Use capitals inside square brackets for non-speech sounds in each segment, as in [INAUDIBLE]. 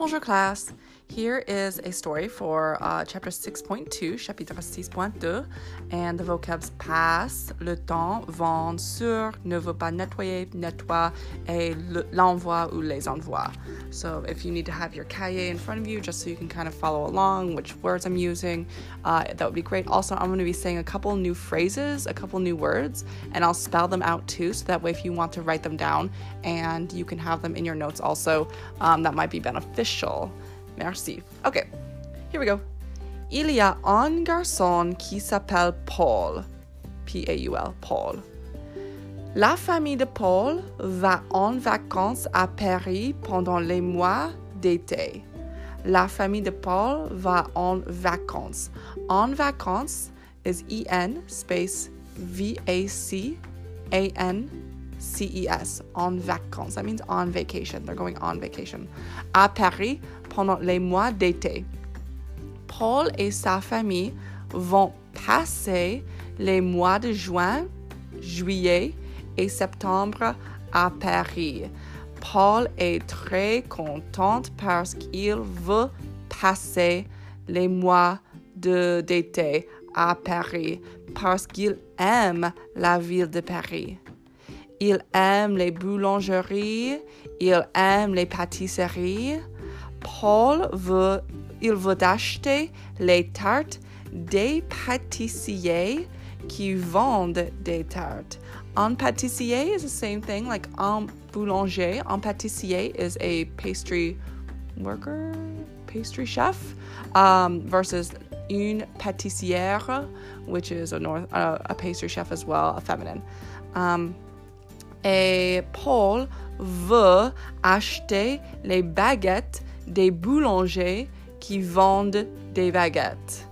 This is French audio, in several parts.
Bonjour class. Here is a story for uh, chapter 6.2, chapitre 6.2, and the vocabs passe, le temps, vend, sur, ne veut pas nettoyer, nettoie, et l'envoi ou les envois. So if you need to have your cahier in front of you just so you can kind of follow along which words I'm using, uh, that would be great. Also, I'm going to be saying a couple new phrases, a couple new words, and I'll spell them out too, so that way if you want to write them down and you can have them in your notes also, um, that might be beneficial. Merci. Ok, here we go. Il y a un garçon qui s'appelle Paul. P-A-U-L, Paul. La famille de Paul va en vacances à Paris pendant les mois d'été. La famille de Paul va en vacances. En vacances is E-N space V-A-C-A-N CES, en vacances. That means on vacation. They're going on vacation. À Paris pendant les mois d'été. Paul et sa famille vont passer les mois de juin, juillet et septembre à Paris. Paul est très content parce qu'il veut passer les mois d'été à Paris parce qu'il aime la ville de Paris. Il aime les boulangeries, il aime les pâtisseries. Paul veut, il veut acheter les tartes des pâtissiers qui vendent des tartes. Un pâtissier is the same thing, like un boulanger. Un pâtissier is a pastry worker, pastry chef, um, versus une pâtissière, which is a, north, uh, a pastry chef as well, a feminine. Um, et Paul veut acheter les baguettes des boulangers qui vendent des baguettes.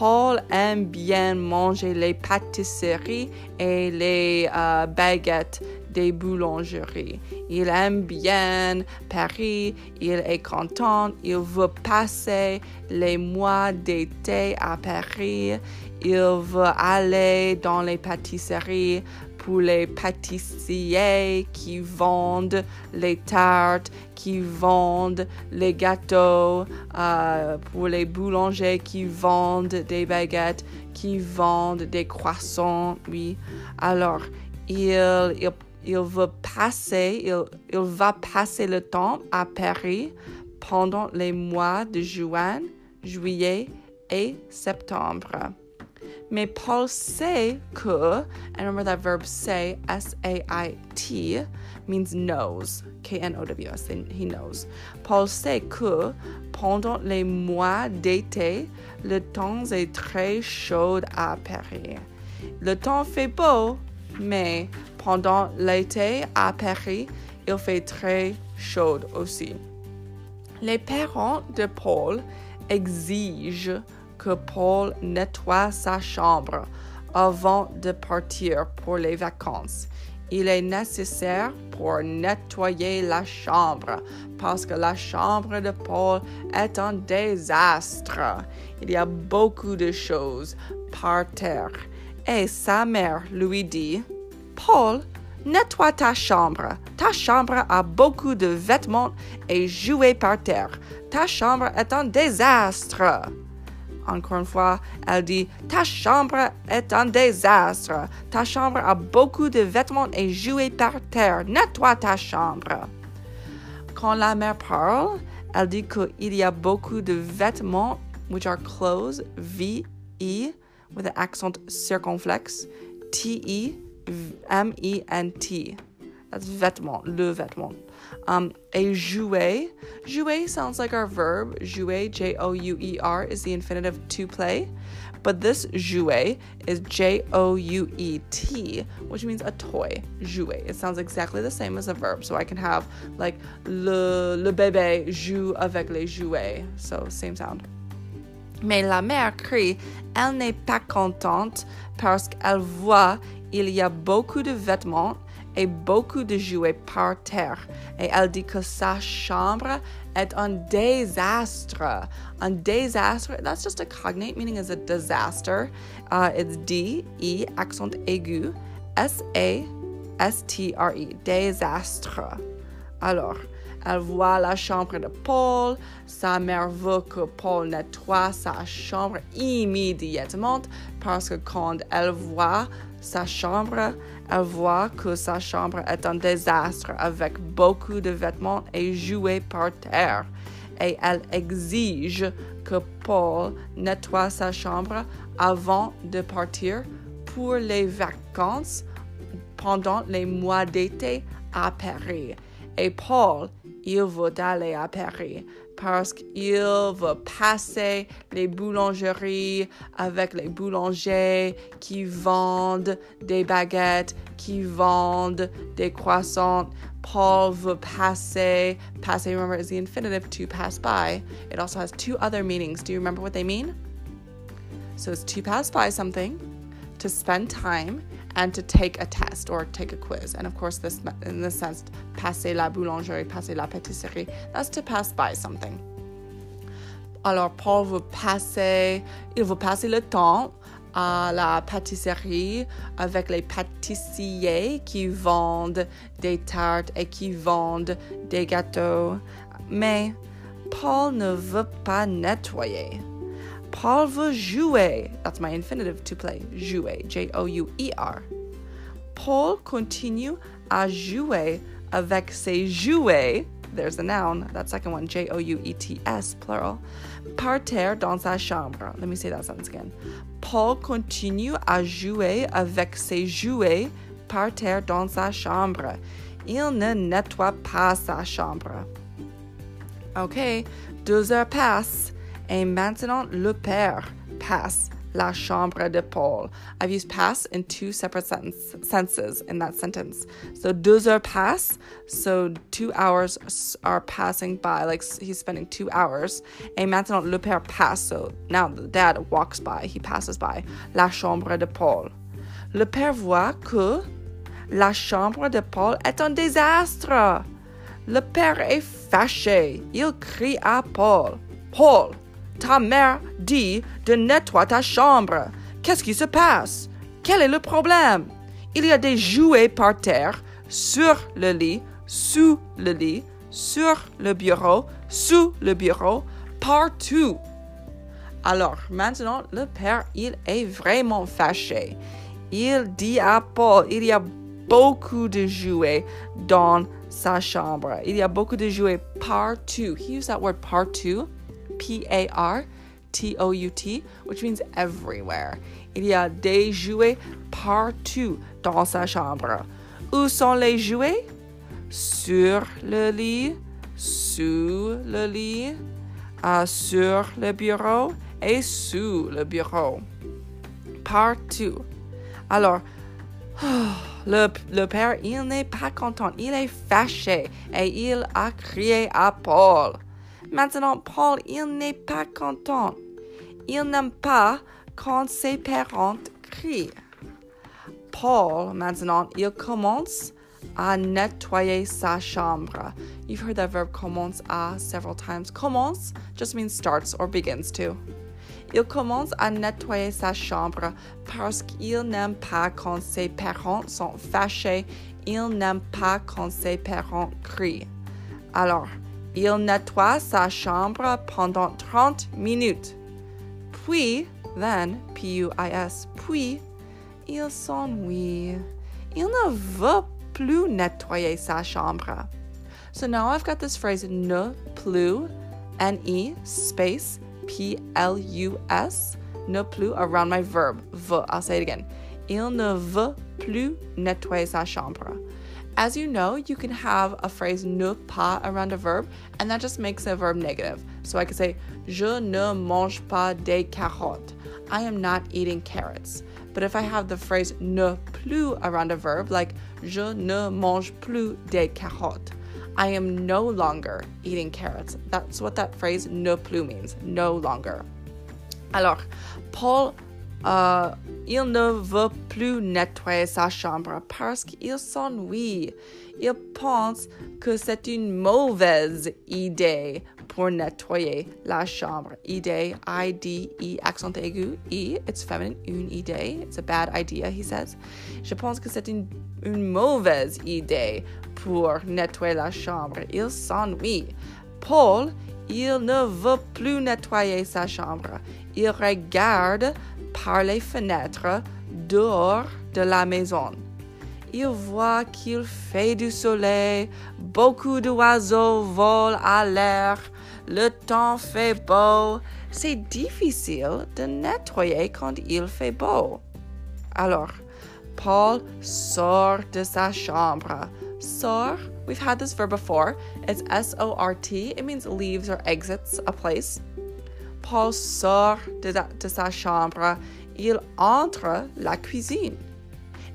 Paul aime bien manger les pâtisseries et les euh, baguettes des boulangeries. Il aime bien Paris, il est content, il veut passer les mois d'été à Paris, il veut aller dans les pâtisseries pour les pâtissiers qui vendent les tartes, qui vendent les gâteaux, euh, pour les boulangers qui vendent des baguettes, qui vendent des croissants, oui. Alors, il, passer, il, il va passer le temps à Paris pendant les mois de juin, juillet et septembre. Mais Paul sait que, and remember that verb say, S A I T, means knows, K N O W S, he knows. Paul sait que pendant les mois d'été, le temps est très chaud à Paris. Le temps fait beau, mais pendant l'été à Paris, il fait très chaud aussi. Les parents de Paul exigent que Paul nettoie sa chambre avant de partir pour les vacances. Il est nécessaire pour nettoyer la chambre parce que la chambre de Paul est un désastre. Il y a beaucoup de choses par terre. Et sa mère lui dit, Paul, nettoie ta chambre. Ta chambre a beaucoup de vêtements et jouets par terre. Ta chambre est un désastre. Encore une fois, elle dit Ta chambre est un désastre. Ta chambre a beaucoup de vêtements et jouets par terre. Nettoie ta chambre. Quand la mère parle, elle dit qu'il y a beaucoup de vêtements, which are clothes, V-E, with an accent circumflex, T-E, M-E-N-T. That's vêtement, le vêtement. Um, a jouer. Jouer sounds like our verb. Jouer, J O U E R, is the infinitive to play. But this jouet is J O U E T, which means a toy. Jouer. It sounds exactly the same as a verb. So I can have like le, le bébé joue avec les jouets. So same sound. Mais la mère crie, elle n'est pas contente parce qu'elle voit il y a beaucoup de vêtements et beaucoup de jouets par terre. Et elle dit que sa chambre est un désastre. Un désastre, that's just a cognate, meaning is a disaster. Uh, it's D, E, accent aigu, S, A, S, T, R, E, désastre. Alors, Elle voit la chambre de Paul. Sa mère veut que Paul nettoie sa chambre immédiatement parce que quand elle voit sa chambre, elle voit que sa chambre est un désastre avec beaucoup de vêtements et jouets par terre. Et elle exige que Paul nettoie sa chambre avant de partir pour les vacances pendant les mois d'été à Paris. Et Paul, il veut aller à Paris parce qu'il veut passer les boulangeries avec les boulangers qui vendent des baguettes, qui vendent des croissants. Paul veut passer. Passer, remember, is the infinitive to pass by. It also has two other meanings. Do you remember what they mean? So it's to pass by something, to spend time, and to take a test or take a quiz. And of course, this in this sense, passer la boulangerie, passer la pâtisserie, that's to pass by something. Alors, Paul veut passer, il veut passer le temps à la pâtisserie avec les pâtissiers qui vendent des tartes et qui vendent des gâteaux. Mais Paul ne veut pas nettoyer. Paul veut jouer. That's my infinitive to play. Jouer. J-O-U-E-R. Paul continue à jouer avec ses jouets. There's the noun. That second one. J-O-U-E-T-S, plural. Par terre dans sa chambre. Let me say that sentence again. Paul continue à jouer avec ses jouets par terre dans sa chambre. Il ne nettoie pas sa chambre. OK, deux heures passent. Et maintenant, le père passe la chambre de Paul. I've used pass in two separate sentence, senses in that sentence. So deux heures pass, so two hours are passing by, like he's spending two hours. Et maintenant, le père passe, so now the dad walks by, he passes by la chambre de Paul. Le père voit que la chambre de Paul est un désastre. Le père est fâché. Il crie à Paul. Paul, ta mère dit de nettoyer ta chambre. Qu'est-ce qui se passe? Quel est le problème? Il y a des jouets par terre, sur le lit, sous le lit, sur le bureau, sous le bureau, partout. Alors maintenant, le père, il est vraiment fâché. Il dit à Paul, il y a beaucoup de jouets dans sa chambre. Il y a beaucoup de jouets partout. He used that word partout. P A R T O U T, which means everywhere. Il y a des jouets partout dans sa chambre. Où sont les jouets? Sur le lit, sous le lit, uh, sur le bureau et sous le bureau. Partout. Alors, [SIGHS] le, le père, il n'est pas content, il est fâché et il a crié à Paul. Maintenant, Paul, il n'est pas content. Il n'aime pas quand ses parents crient. Paul, maintenant, il commence à nettoyer sa chambre. You've heard that verb commence à several times. Commence just means starts or begins to. Il commence à nettoyer sa chambre parce qu'il n'aime pas quand ses parents sont fâchés. Il n'aime pas quand ses parents crient. Alors, il nettoie sa chambre pendant 30 minutes. Puis, then, P-U-I-S, puis, il s'ennuie. Il ne veut plus nettoyer sa chambre. So now I've got this phrase ne plus, N-E space P-L-U-S, ne plus around my verb, veut. I'll say it again. Il ne veut plus nettoyer sa chambre. As you know, you can have a phrase ne pas around a verb, and that just makes a verb negative. So I could say, Je ne mange pas des carottes. I am not eating carrots. But if I have the phrase ne plus around a verb, like Je ne mange plus des carottes, I am no longer eating carrots. That's what that phrase ne plus means, no longer. Alors, Paul uh, il ne veut plus nettoyer sa chambre parce qu'il s'ennuie. Il pense que c'est une mauvaise idée pour nettoyer la chambre. Idée, I-D-E, accent aigu, E, it's feminine, une idée. It's a bad idea, he says. Je pense que c'est une, une mauvaise idée pour nettoyer la chambre. Il s'ennuie. Paul, il ne veut plus nettoyer sa chambre. Il regarde par les fenêtres dehors de la maison. Il voit qu'il fait du soleil, beaucoup d'oiseaux volent à l'air, le temps fait beau. C'est difficile de nettoyer quand il fait beau. Alors, Paul sort de sa chambre. Sort, we've had this verb before. It's S O R T. It means leaves or exits a place. Paul sort de, sa chambre. Il entre la cuisine.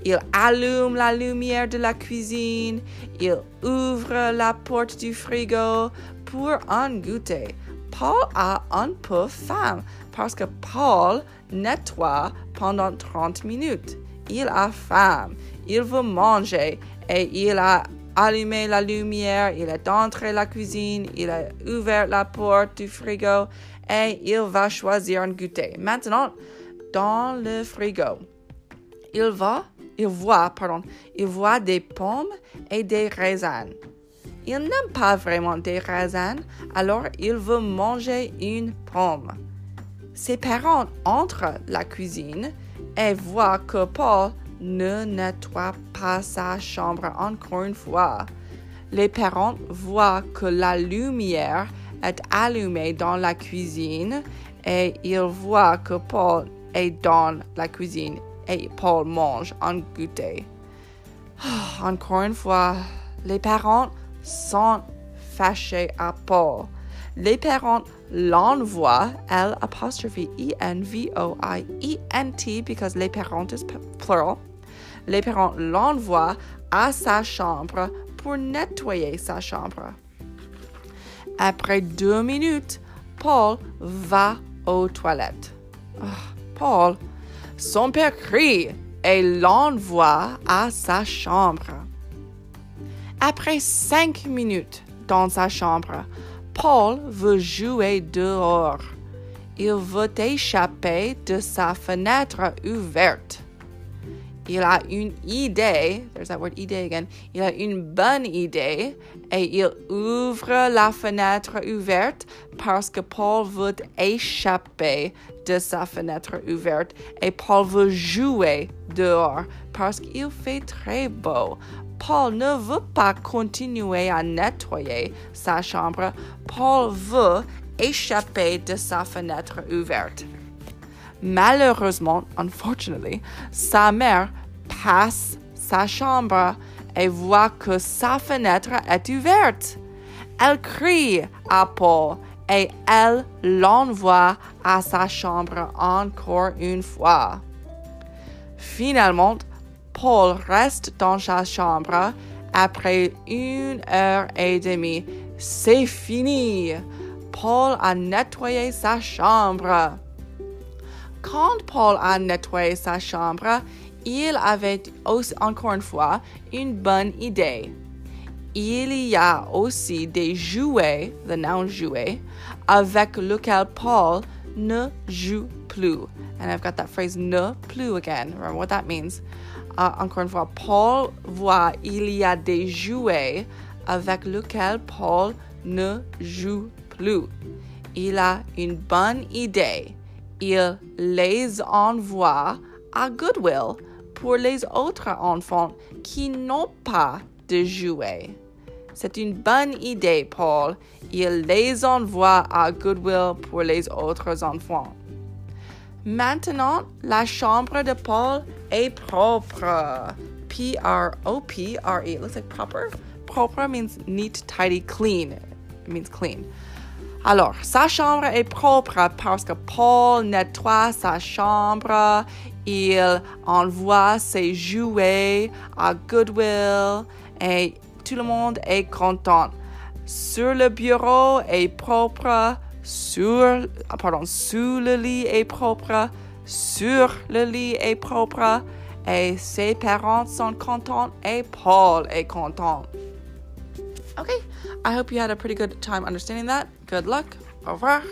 Il allume la lumière de la cuisine. Il ouvre la porte du frigo pour un goûter. Paul a un peu faim parce que Paul nettoie pendant 30 minutes. Il a faim, il veut manger et il a allumé la lumière, il est entré la cuisine, il a ouvert la porte du frigo et il va choisir un goûter. Maintenant, dans le frigo, il va, il voit, pardon, il voit des pommes et des raisins. Il n'aime pas vraiment des raisins, alors il veut manger une pomme. Ses parents entrent la cuisine et voient que Paul ne nettoie pas sa chambre encore une fois. Les parents voient que la lumière est allumée dans la cuisine et ils voient que Paul est dans la cuisine et Paul mange un goûter. Encore une fois, les parents sont fâchés à Paul. Les parents l'envoient, L apostrophe E N V O I E N T, because les parents is plural. Les parents l'envoient à sa chambre pour nettoyer sa chambre. Après deux minutes, Paul va aux toilettes. Oh, Paul, son père crie et l'envoie à sa chambre. Après cinq minutes dans sa chambre, Paul veut jouer dehors. Il veut échapper de sa fenêtre ouverte. Il a une idée, there's that word idée again, il a une bonne idée et il ouvre la fenêtre ouverte parce que Paul veut échapper de sa fenêtre ouverte et Paul veut jouer dehors parce qu'il fait très beau. Paul ne veut pas continuer à nettoyer sa chambre. Paul veut échapper de sa fenêtre ouverte. Malheureusement, unfortunately, sa mère passe sa chambre et voit que sa fenêtre est ouverte. Elle crie à Paul et elle l'envoie à sa chambre encore une fois. Finalement, Paul reste dans sa chambre après une heure et demie. C'est fini. Paul a nettoyé sa chambre. Quand Paul a nettoyé sa chambre, il avait aussi, encore une fois une bonne idée. Il y a aussi des jouets, the noun jouet, avec lequel Paul ne joue plus. And I've got that phrase ne plus again. Remember what that means. Uh, encore une fois, Paul voit il y a des jouets avec lesquels Paul ne joue plus. Il a une bonne idée. Il les envoie à Goodwill pour les autres enfants qui n'ont pas de jouets. C'est une bonne idée, Paul. Il les envoie à Goodwill pour les autres enfants. Maintenant, la chambre de Paul est propre. P R O P R E. It looks like proper. Proper means neat, tidy, clean. It means clean. Alors, sa chambre est propre parce que Paul nettoie sa chambre, il envoie ses jouets à Goodwill et tout le monde est content. Sur le bureau est propre, sur, pardon, sous le lit est propre, sur le lit est propre, et ses parents sont contents et Paul est content. Okay, I hope you had a pretty good time understanding that. Good luck. Au revoir.